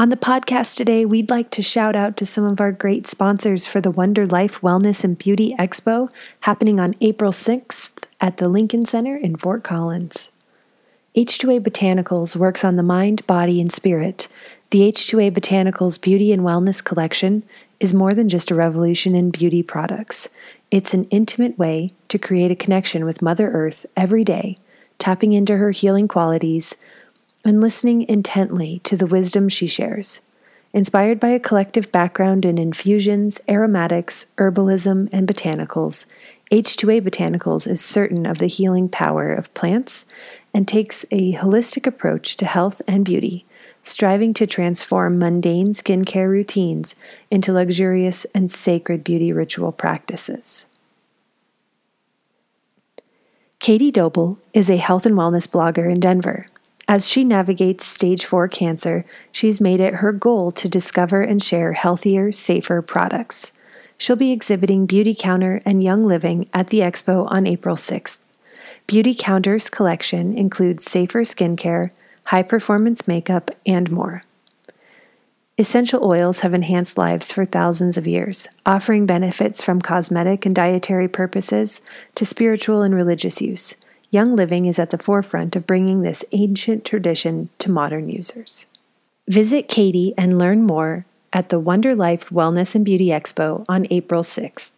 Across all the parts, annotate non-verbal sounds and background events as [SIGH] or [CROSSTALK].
On the podcast today, we'd like to shout out to some of our great sponsors for the Wonder Life Wellness and Beauty Expo happening on April 6th at the Lincoln Center in Fort Collins. H2A Botanicals works on the mind, body, and spirit. The H2A Botanicals Beauty and Wellness Collection is more than just a revolution in beauty products. It's an intimate way to create a connection with Mother Earth every day, tapping into her healing qualities and listening intently to the wisdom she shares. Inspired by a collective background in infusions, aromatics, herbalism, and botanicals, H2A Botanicals is certain of the healing power of plants and takes a holistic approach to health and beauty, striving to transform mundane skincare routines into luxurious and sacred beauty ritual practices. Katie Doble is a health and wellness blogger in Denver. As she navigates stage 4 cancer, she's made it her goal to discover and share healthier, safer products. She'll be exhibiting Beautycounter and Young Living at the expo on April 6th. Beautycounter's collection includes safer skincare, high performance makeup, and more. Essential oils have enhanced lives for thousands of years, offering benefits from cosmetic and dietary purposes to spiritual and religious use. Young Living is at the forefront of bringing this ancient tradition to modern users. Visit Katie and learn more at the Wonder Life Wellness and Beauty Expo on April 6th.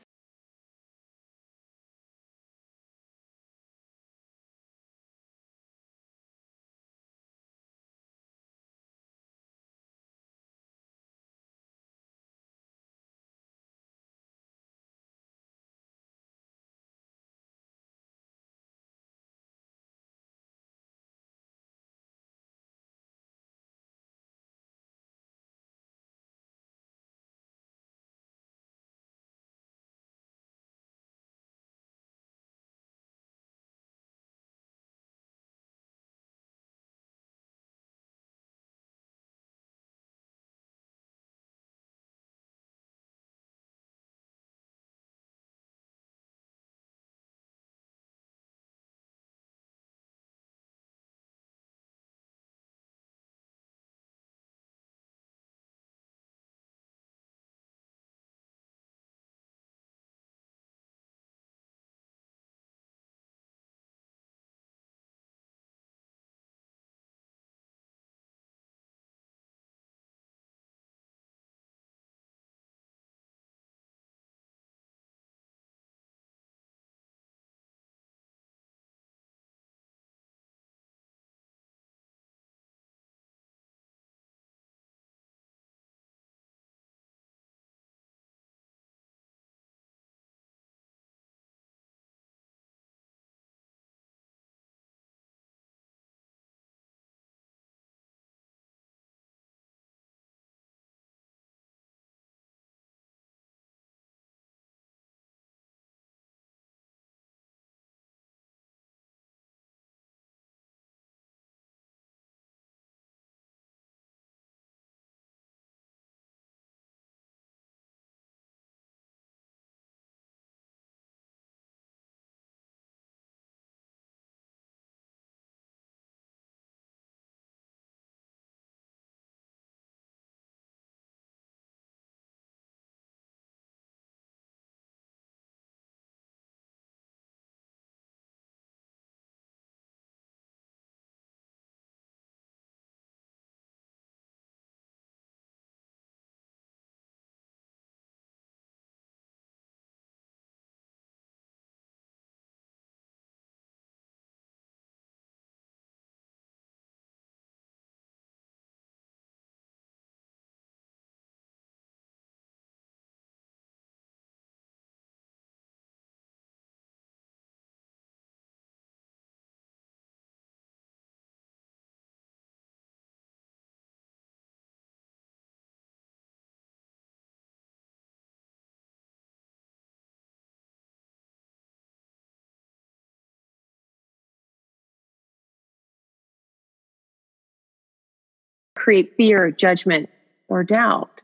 Create fear, judgment, or doubt.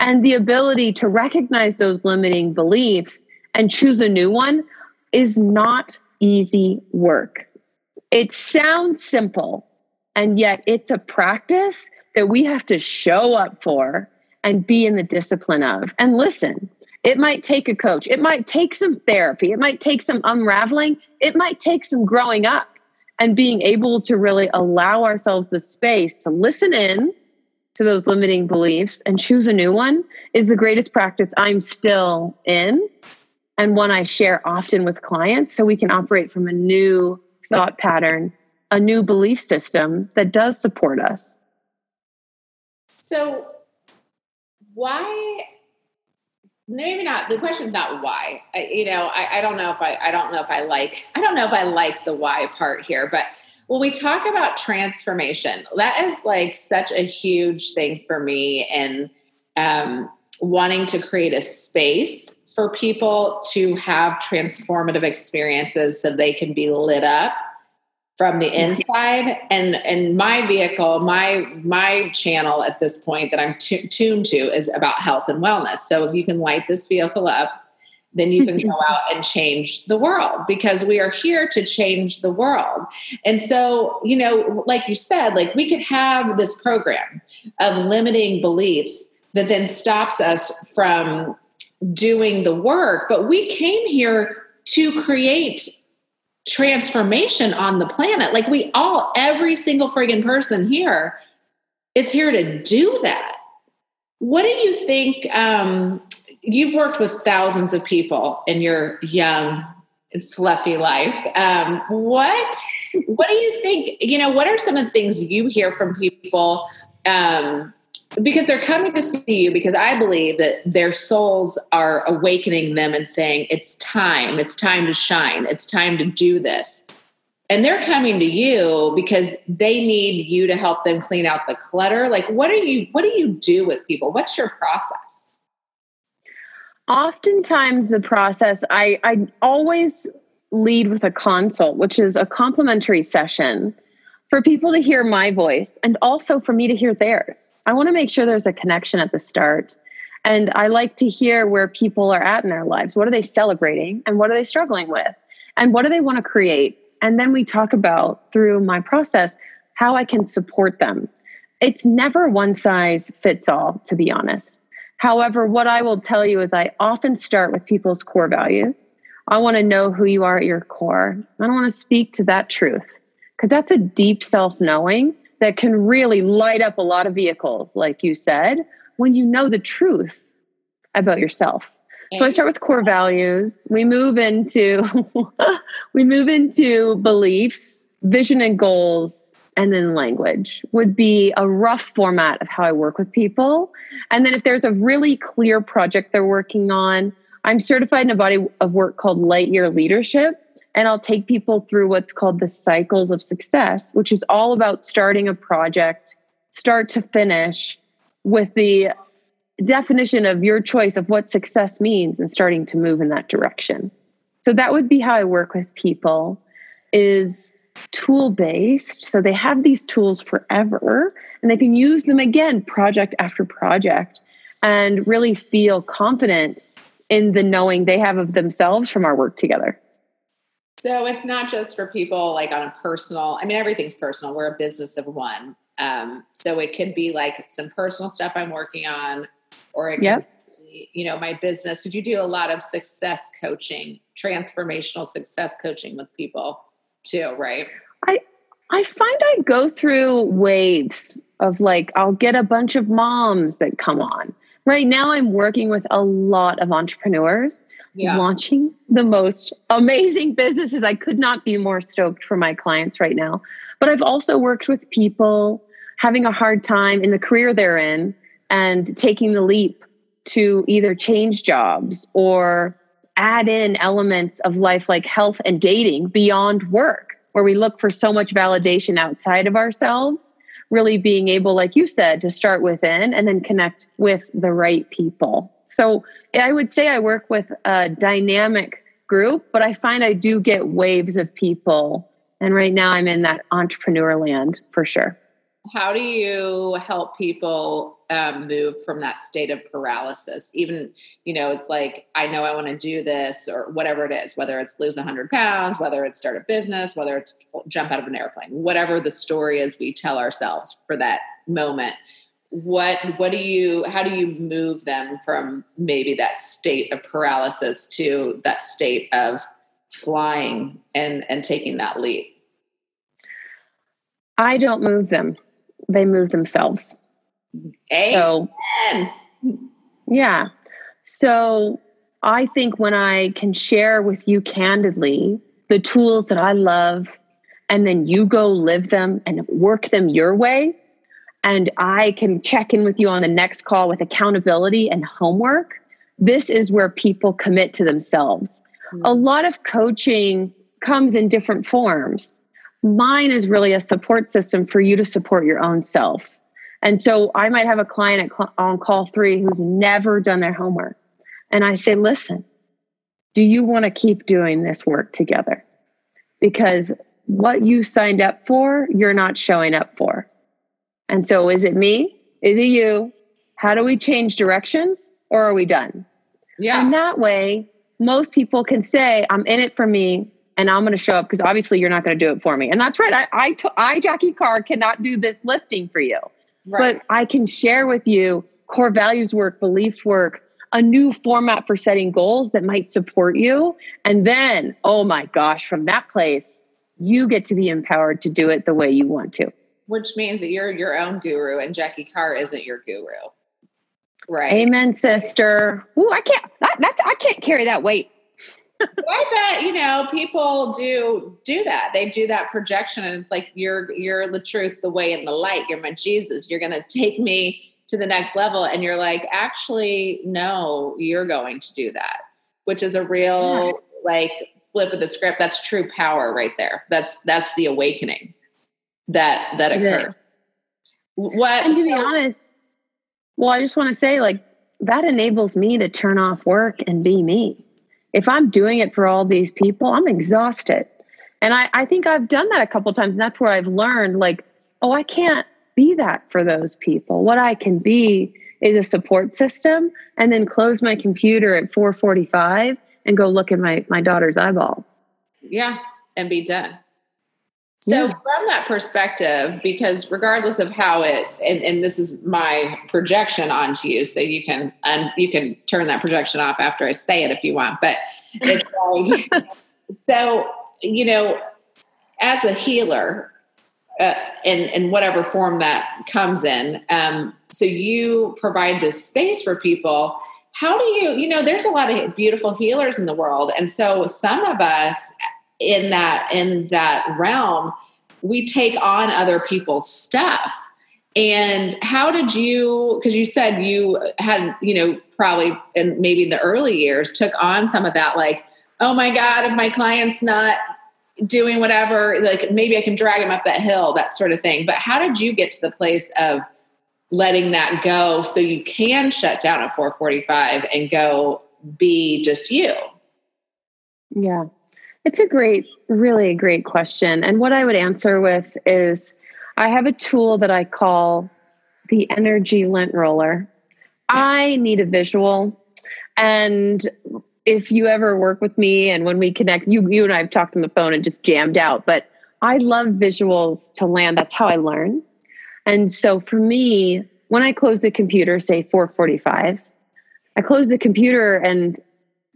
And the ability to recognize those limiting beliefs and choose a new one is not easy work. It sounds simple, and yet it's a practice that we have to show up for and be in the discipline of. And listen, it might take a coach, it might take some therapy, it might take some unraveling, it might take some growing up and being able to really allow ourselves the space to listen in to those limiting beliefs and choose a new one is the greatest practice I'm still in and one I share often with clients so we can operate from a new thought pattern, a new belief system that does support us. So, why? Maybe not. The question is not why. I, you know, I, I don't know if I. I don't know if I like. I don't know if I like the why part here, but when we talk about transformation, that is like such a huge thing for me and um, wanting to create a space for people to have transformative experiences so they can be lit up from the inside and and my vehicle my my channel at this point that i'm t- tuned to is about health and wellness so if you can light this vehicle up then you can [LAUGHS] go out and change the world because we are here to change the world. And so, you know, like you said, like we could have this program of limiting beliefs that then stops us from doing the work, but we came here to create transformation on the planet. Like we all, every single friggin' person here is here to do that. What do you think um, you've worked with thousands of people in your young and fluffy life um, what what do you think you know what are some of the things you hear from people um, because they're coming to see you because i believe that their souls are awakening them and saying it's time. It's time to shine. It's time to do this. And they're coming to you because they need you to help them clean out the clutter. Like what do you what do you do with people? What's your process? Oftentimes, the process, I, I always lead with a consult, which is a complimentary session for people to hear my voice and also for me to hear theirs. I want to make sure there's a connection at the start. And I like to hear where people are at in their lives. What are they celebrating and what are they struggling with? And what do they want to create? And then we talk about through my process how I can support them. It's never one size fits all, to be honest. However, what I will tell you is I often start with people's core values. I want to know who you are at your core. I don't want to speak to that truth because that's a deep self knowing that can really light up a lot of vehicles, like you said, when you know the truth about yourself. So I start with core values. We move into [LAUGHS] we move into beliefs, vision and goals, and then language would be a rough format of how I work with people. And then if there's a really clear project they're working on, I'm certified in a body of work called Lightyear Leadership. And I'll take people through what's called the cycles of success, which is all about starting a project, start to finish, with the definition of your choice of what success means and starting to move in that direction. So that would be how I work with people is tool based. So they have these tools forever and they can use them again, project after project, and really feel confident in the knowing they have of themselves from our work together. So it's not just for people like on a personal, I mean, everything's personal. We're a business of one. Um, so it could be like some personal stuff I'm working on, or it yep. be, you know, my business. Could you do a lot of success coaching, transformational success coaching with people? too, right? I I find I go through waves of like I'll get a bunch of moms that come on. Right now I'm working with a lot of entrepreneurs yeah. launching the most amazing businesses. I could not be more stoked for my clients right now. But I've also worked with people having a hard time in the career they're in and taking the leap to either change jobs or add in elements of life like health and dating beyond work, where we look for so much validation outside of ourselves, really being able, like you said, to start within and then connect with the right people. So I would say I work with a dynamic group, but I find I do get waves of people. And right now I'm in that entrepreneur land for sure. How do you help people um, move from that state of paralysis. Even, you know, it's like, I know I want to do this or whatever it is, whether it's lose 100 pounds, whether it's start a business, whether it's jump out of an airplane, whatever the story is we tell ourselves for that moment what what do you how do you move them from maybe that state of paralysis to that state of flying and and taking that leap? I don't move them. They move themselves. Amen. so yeah. So i think when i can share with you candidly the tools that i love and then you go live them and work them your way and I can check in with you on the next call with accountability and homework, this is where people commit to themselves. Mm-hmm. A lot of coaching comes in different forms. Mine is really a support system for you to support your own self. And so I might have a client on call three who's never done their homework. And I say, listen, do you want to keep doing this work together? Because what you signed up for, you're not showing up for. And so, is it me? Is it you? How do we change directions or are we done? Yeah. And that way, most people can say, I'm in it for me and I'm going to show up because obviously you're not going to do it for me. And that's right. I, I, t- I, Jacki Carr, cannot do this lifting for you. Right. But I can share with you core values work, belief work, a new format for setting goals that might support you. And then, oh my gosh, from that place, you get to be empowered to do it the way you want to which means that you're your own guru and Jacki Carr isn't your guru. Right. Amen, sister. Ooh, I can't that, that's I can't carry that weight. I bet, you know, people do do that. They do that projection and it's like you're you're the truth, the way and the light. You're my Jesus. You're gonna take me to the next level. And you're like, actually, no, you're going to do that. Which is a real yeah. like flip of the script. That's true power right there. That's that's the awakening that that occur. What and to so, be honest, well, I just want to say like that enables me to turn off work and be me. If I'm doing it for all these people, I'm exhausted. And I, I think I've done that a couple times. And that's where I've learned like, oh, I can't be that for those people. What I can be is a support system and then close my computer at 445 and go look at my, my daughter's eyeballs. Yeah. And be done. So, yeah. from that perspective, because regardless of how it, and, and, this is my projection onto you, so you can and you can turn that projection off after I say it if you want. But it's [LAUGHS] like, so you know, as a healer, uh, in in whatever form that comes in, um, so you provide this space for people. How do you, you know, there's a lot of beautiful healers in the world, and so some of us in that in that realm we take on other people's stuff. And how did you because you said you had you know probably in maybe in the early years took on some of that like oh my god if my client's not doing whatever like maybe i can drag him up that hill that sort of thing. But how did you get to the place of letting that go so you can shut down at 445 and go be just you? Yeah it's a great, really great question. And what I would answer with is I have a tool that I call the energy lint roller. I need a visual. And if you ever work with me and when we connect, you you and I have talked on the phone and just jammed out, but I love visuals to land. That's how I learn. And so for me, when I close the computer, say 445, I close the computer and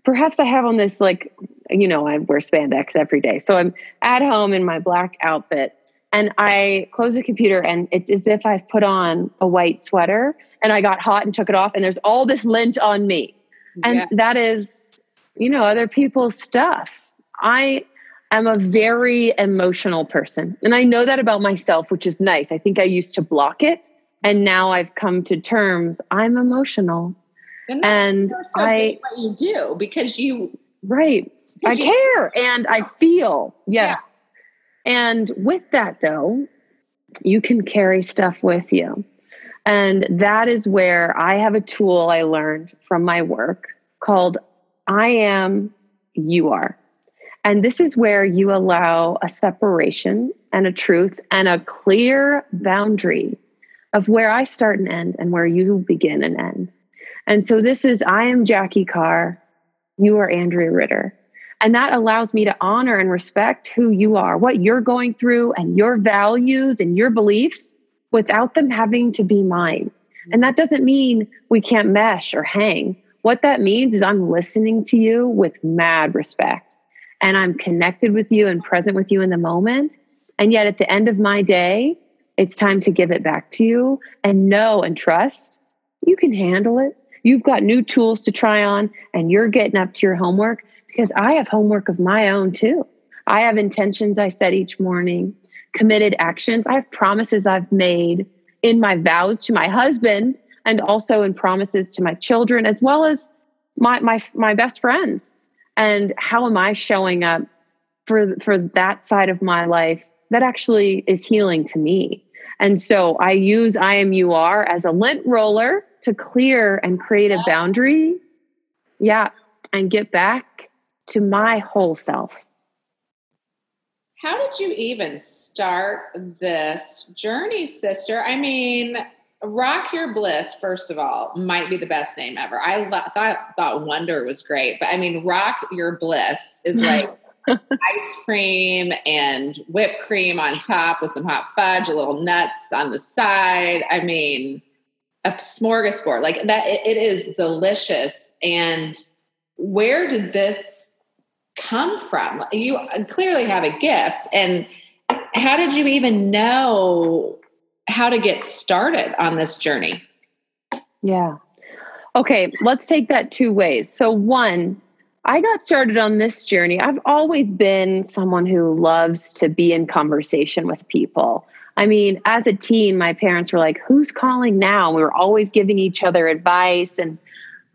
perhaps I have on this like, you know, I wear spandex every day. So I'm at home in my black outfit and I close the computer and it's as if I've put on a white sweater and I got hot and took it off and there's all this lint on me. And yeah. that is, you know, other people's stuff. I am a very emotional person. And I know that about myself, which is nice. I think I used to block it. And now I've come to terms I'm emotional. And, and so I what you do because you right. I you, care and I feel yes. Yeah. And with that though, you can carry stuff with you. And that is where I have a tool I learned from my work called I am, you are. And this is where you allow a separation and a truth and a clear boundary of where I start and end and where you begin and end. And so this is I am Jacki Carr, you are Andrea Ritter. And that allows me to honor and respect who you are, what you're going through, and your values and your beliefs. without them having to be mine. And that doesn't mean we can't mesh or hang. What that means is I'm listening to you with mad respect and I'm connected with you and present with you in the moment. And yet at the end of my day, it's time to give it back to you and know and trust you can handle it. You've got new tools to try on and you're getting up to your homework because I have homework of my own too. I have intentions I set each morning, committed actions. I have promises I've made in my vows to my husband and also in promises to my children as well as my my my best friends. And how am I showing up for for that side of my life that actually is healing to me? And so I use I am you are as a lint roller to clear and create a boundary. Yeah, and get back to my whole self. How did you even start this journey, sister? I mean, Rock Your Bliss, first of all, might be the best name ever. I lo- thought thought Wonder was great, but I mean, Rock Your Bliss is [LAUGHS] like ice cream and whipped cream on top with some hot fudge, a little nuts on the side. I mean, a smorgasbord like that. it, it is delicious. And where did this come from? You clearly have a gift. And how did you even know how to get started on this journey? Yeah. Okay, let's take that two ways. So, one, I got started on this journey. I've always been someone who loves to be in conversation with people. I mean, as a teen, my parents were like, Who's calling now? We were always giving each other advice. And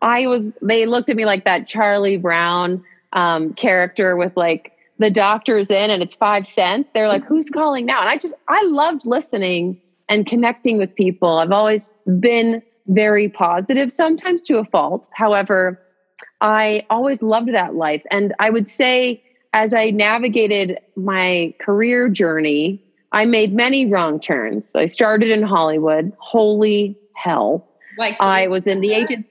I was, they looked at me like that Charlie Brown um, character with like the doctor's in and it's five cents. They're like, who's calling now? And I just, I loved listening and connecting with people. I've always been very positive, sometimes to a fault. However, I always loved that life. And I would say, as I navigated my career journey, I made many wrong turns. I started in Hollywood. Holy hell. Like I was in the agent.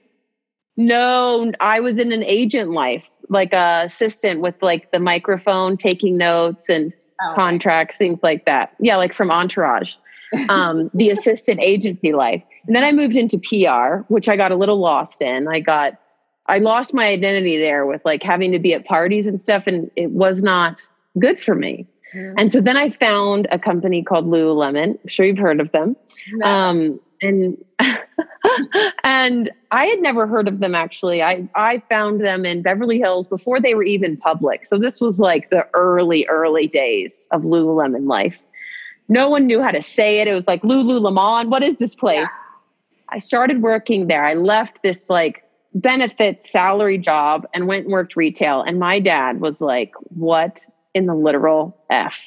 No, I was in an agent life like a assistant with like the microphone taking notes and oh, contracts things like that. Yeah like from entourage. [LAUGHS] Um, the assistant agency life. And then i moved into pr which i got a little lost in. I got i lost my identity there with like having to be at parties and stuff and it was not good for me. Mm-hmm. and so then i found a company called lululemon. I'm sure you've heard of them. No. um, and [LAUGHS] [LAUGHS] and I had never heard of them actually. I I found them in Beverly Hills before they were even public. So this was like the early early days of Lululemon life. No one knew how to say it. It was like Lululemon. What is this place? Yeah. I started working there. I left this like benefit salary job and went and worked retail. And my dad was like, "What in the literal f?"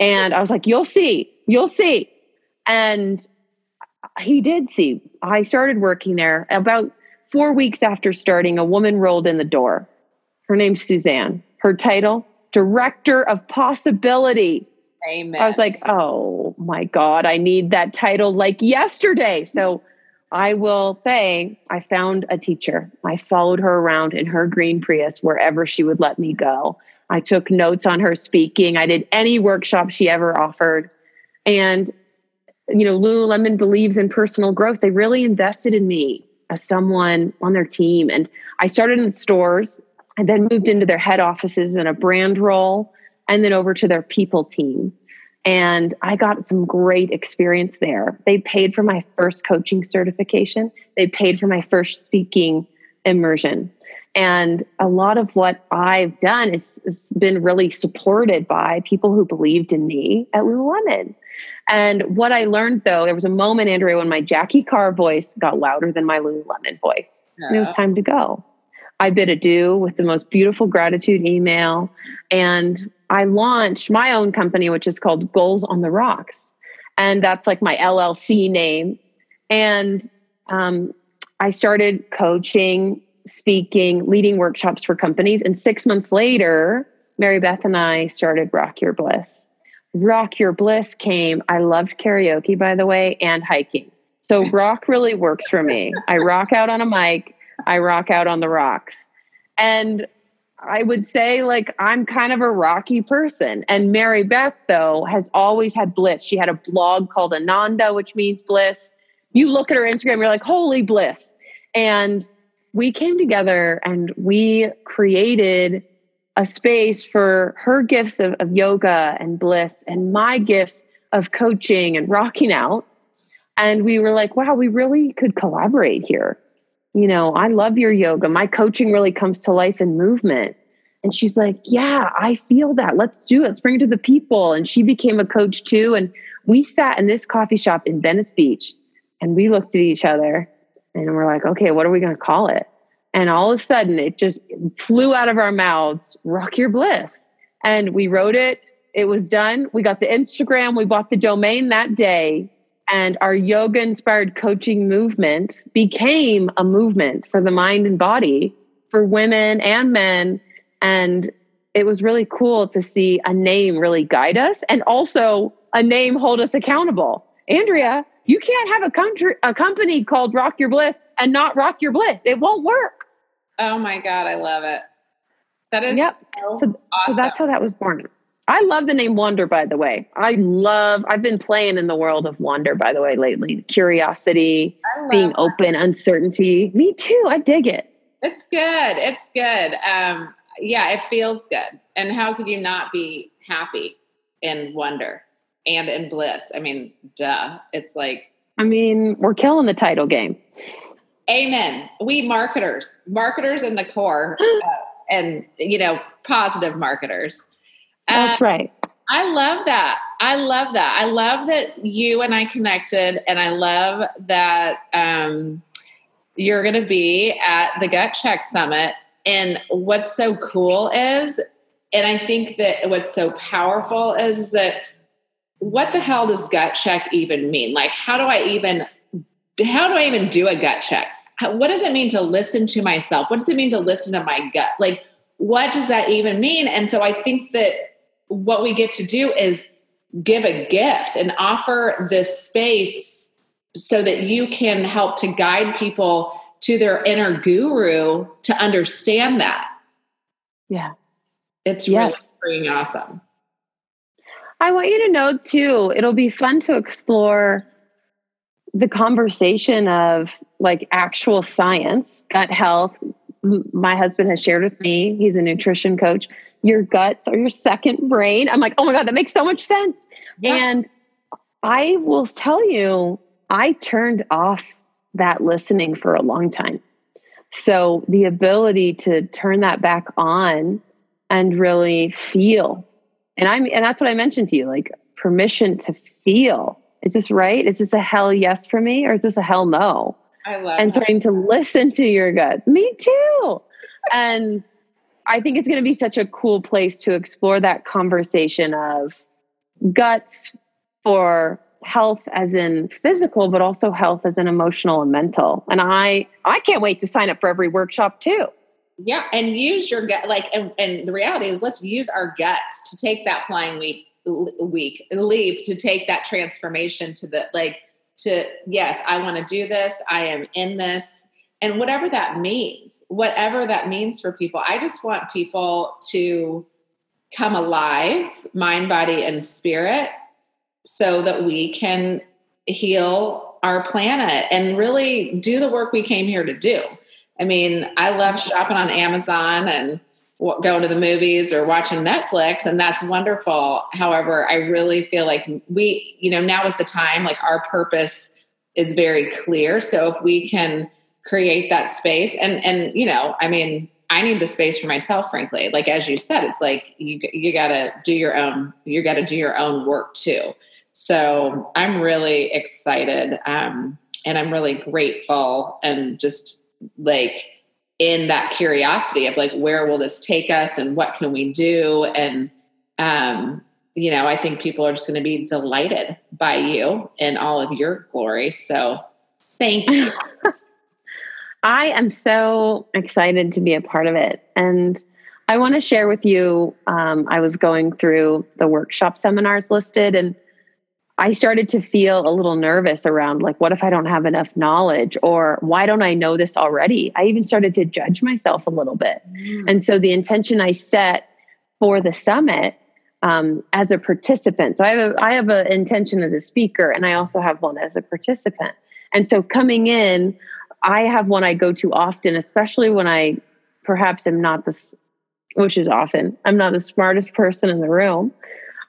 And I was like, "You'll see. You'll see." And he did see. I started working there about four weeks after starting. A woman rolled in the door. Her name's Suzanne. Her title, Director of Possibility. Amen. I was like, oh my God, I need that title like yesterday. So I will say, I found a teacher. I followed her around in her green Prius wherever she would let me go. I took notes on her speaking. I did any workshop she ever offered. And you know, Lululemon believes in personal growth. They really invested in me as someone on their team. And I started in stores and then moved into their head offices in a brand role and then over to their people team. And I got some great experience there. They paid for my first coaching certification, they paid for my first speaking immersion. And a lot of what I've done is, has been really supported by people who believed in me at Lululemon. And what I learned though, there was a moment, Andrea, when my Jacki Carr voice got louder than my Lululemon voice. Yeah. And it was time to go. I bid adieu with the most beautiful gratitude email. And I launched my own company, which is called Goals on the Rocks. And that's like my LLC name. And um, I started coaching, speaking, leading workshops for companies. And six months later, Mary Beth and I started Rock Your Bliss. Rock Your Bliss came. I loved karaoke, by the way, and hiking. So [LAUGHS] rock really works for me. I rock out on a mic, I rock out on the rocks. And I would say like I'm kind of a rocky person. And Mary Beth, though, has always had bliss. She had a blog called Ananda, which means bliss. You look at her Instagram, you're like, holy bliss. And we came together and we created a space for her gifts of, of yoga and bliss and my gifts of coaching and rocking out. And we were like, wow, we really could collaborate here. You know, I love your yoga. My coaching really comes to life in movement. And she's like, yeah, I feel that. Let's do it. Let's bring it to the people. And she became a coach too. And we sat in this coffee shop in Venice Beach and we looked at each other and we're like, okay, what are we going to call it? And all of a sudden, it just flew out of our mouths Rock Your Bliss. And we wrote it, it was done. We got the Instagram, we bought the domain that day. And our yoga inspired coaching movement became a movement for the mind and body for women and men. And it was really cool to see a name really guide us and also a name hold us accountable. Andrea, you can't have a country a company called Rock Your Bliss and not Rock Your Bliss. It won't work. Oh my god, I love it. That is yep. so, so, awesome. so that's how that was born. I love the name Wonder, by the way. I love, I've been playing in the world of wonder, by the way, lately. Curiosity, being that. open, uncertainty. Me too. I dig it. It's good. It's good. Um, yeah, it feels good. And how could you not be happy in wonder? and in bliss. I mean, duh. It's like I mean, we're killing the title game. Amen. We marketers, marketers in the core, [GASPS] uh, and you know, positive marketers. That's uh, right. I love that. I love that. I love that you and I connected, and I love that um, you're going to be at the Gut Check Summit. And what's so cool is, and I think that what's so powerful is that what the hell does gut check even mean? Like, how do I even, how do I even do a gut check? How, what does it mean to listen to myself? What does it mean to listen to my gut? Like, what does that even mean? And so I think that what we get to do is give a gift and offer this space so that you can help to guide people to their inner guru to understand that. Yeah. It's yes. really freaking awesome. I want you to know too, it'll be fun to explore the conversation of like actual science, gut health. My husband has shared with me, he's a nutrition coach. Your guts are your second brain. I'm like, oh my God, that makes so much sense. Yeah. And I will tell you, I turned off that listening for a long time. So the ability to turn that back on and really feel and I'm and that's what I mentioned to you, like permission to feel. Is this right? Is this a hell yes for me or is this a hell no? I love and starting to listen to your guts. Me too. and I think it's going to be such a cool place to explore that conversation of guts for health as in physical but also health as in emotional and mental and i i can't wait to sign up for every workshop too yeah and use your gut like and, and the reality is let's use our guts to take that flying week week leap to take that transformation to the like to yes i want to do this i am in this and whatever that means whatever that means for people i just want people to come alive mind body and spirit so that we can heal our planet and really do the work we came here to do. I mean, I love shopping on Amazon and going to the movies or watching Netflix, and that's wonderful. However, I really feel like we, you know, now is the time, like our purpose is very clear. So if we can create that space and and you know, I mean, I need the space for myself, frankly. Like as you said, it's like you you gotta do your own, you gotta do your own work too. So I'm really excited. Um, and I'm really grateful and just like in that curiosity of like where will this take us and what can we do? And um you know i think people are just going to be delighted by you in all of your glory. So thank you. [LAUGHS] I am so excited to be a part of it. And i want to share with you um, i was going through the workshop seminars listed and I started to feel a little nervous around like, what if I don't have enough knowledge? Or why don't I know this already? I even started to judge myself a little bit. Mm. And so the intention I set for the summit um, as a participant. So I have a, I have an intention as a speaker, and I also have one as a participant. And so coming in, I have one I go to often, especially when I perhaps am not the, which is often, I'm not the smartest person in the room.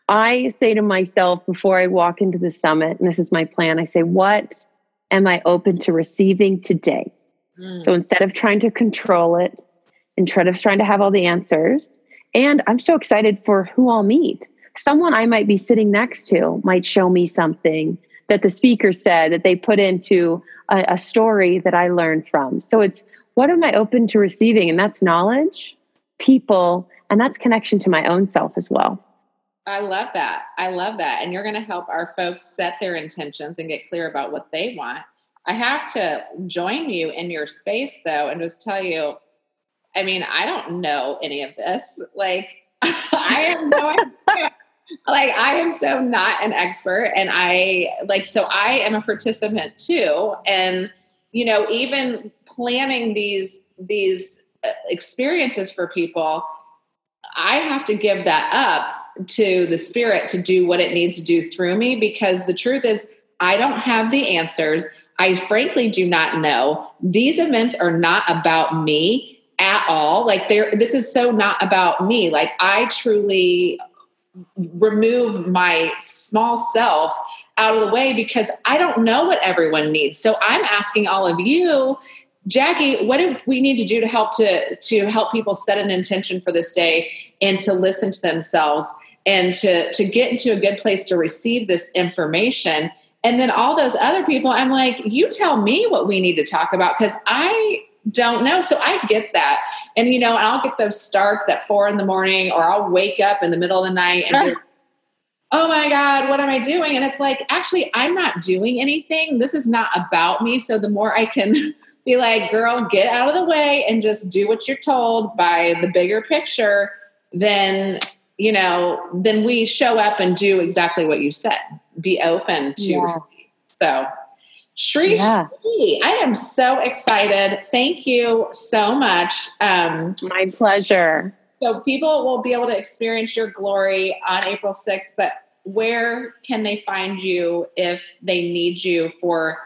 I say to myself before I walk into the summit, and this is my plan, I say, What am I open to receiving today? Mm. So instead of trying to control it, instead of trying to have all the answers, and I'm so excited for who I'll meet. Someone I might be sitting next to might show me something that the speaker said that they put into a, a story that I learned from. So it's what am I open to receiving? And that's knowledge, people, and that's connection to my own self as well. I love that. I love that. And you're going to help our folks set their intentions and get clear about what they want. I have to join you in your space though and just tell you I mean, I don't know any of this. Like [LAUGHS] I have no idea. Like I am so not an expert and I like so I am a participant too and you know even planning these these uh, experiences for people I have to give that up to the spirit to do what it needs to do through me because the truth is, I don't have the answers. I frankly do not know. These events are not about me at all. Like there this is so not about me. Like I truly remove my small self out of the way because I don't know what everyone needs. So I'm asking all of you Jacki, what do we need to do to help to to help people set an intention for this day and to listen to themselves and to to get into a good place to receive this information? And then all those other people, I'm like, you tell me what we need to talk about because I don't know. So I get that. And you know, I'll get those starts at four in the morning, or I'll wake up in the middle of the night and be, oh my God, what am I doing? And it's like, actually, I'm not doing anything. This is not about me. So the more I can [LAUGHS] be like, girl, get out of the way and just do what you're told by the bigger picture, then, you know, then we show up and do exactly what you said. Be open to yeah. So, Shri, yeah. Shri, I am so excited. Thank you so much. Um, My pleasure. So, people will be able to experience your glory on April 6th, but where can they find you if they need you for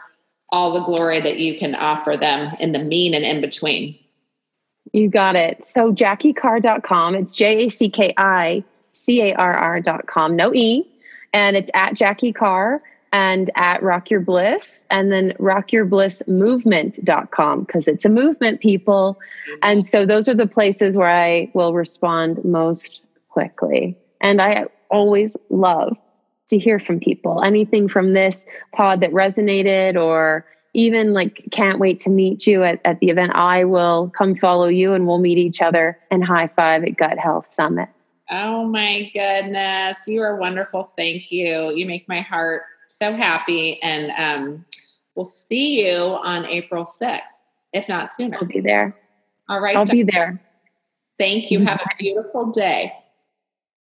all the glory that you can offer them in the mean and in between. You got it. So JackiCarr.com. It's J A C K I C A R R.com. No E. And it's at Jacki Carr and at Rock Your Bliss and then rockyourblissmovement.com because it's a movement, people. And so those are the places where I will respond most quickly. And I always love to hear from people. Anything from this pod that resonated or even like can't wait to meet you at, at the event, I will come follow you and we'll meet each other and high five at Gut Health Summit. Oh my goodness. You are wonderful. Thank you. You make my heart so happy. And um, we'll see you on April 6th, if not sooner. I'll be there. All right. I'll be there. Thank you. Have a beautiful day.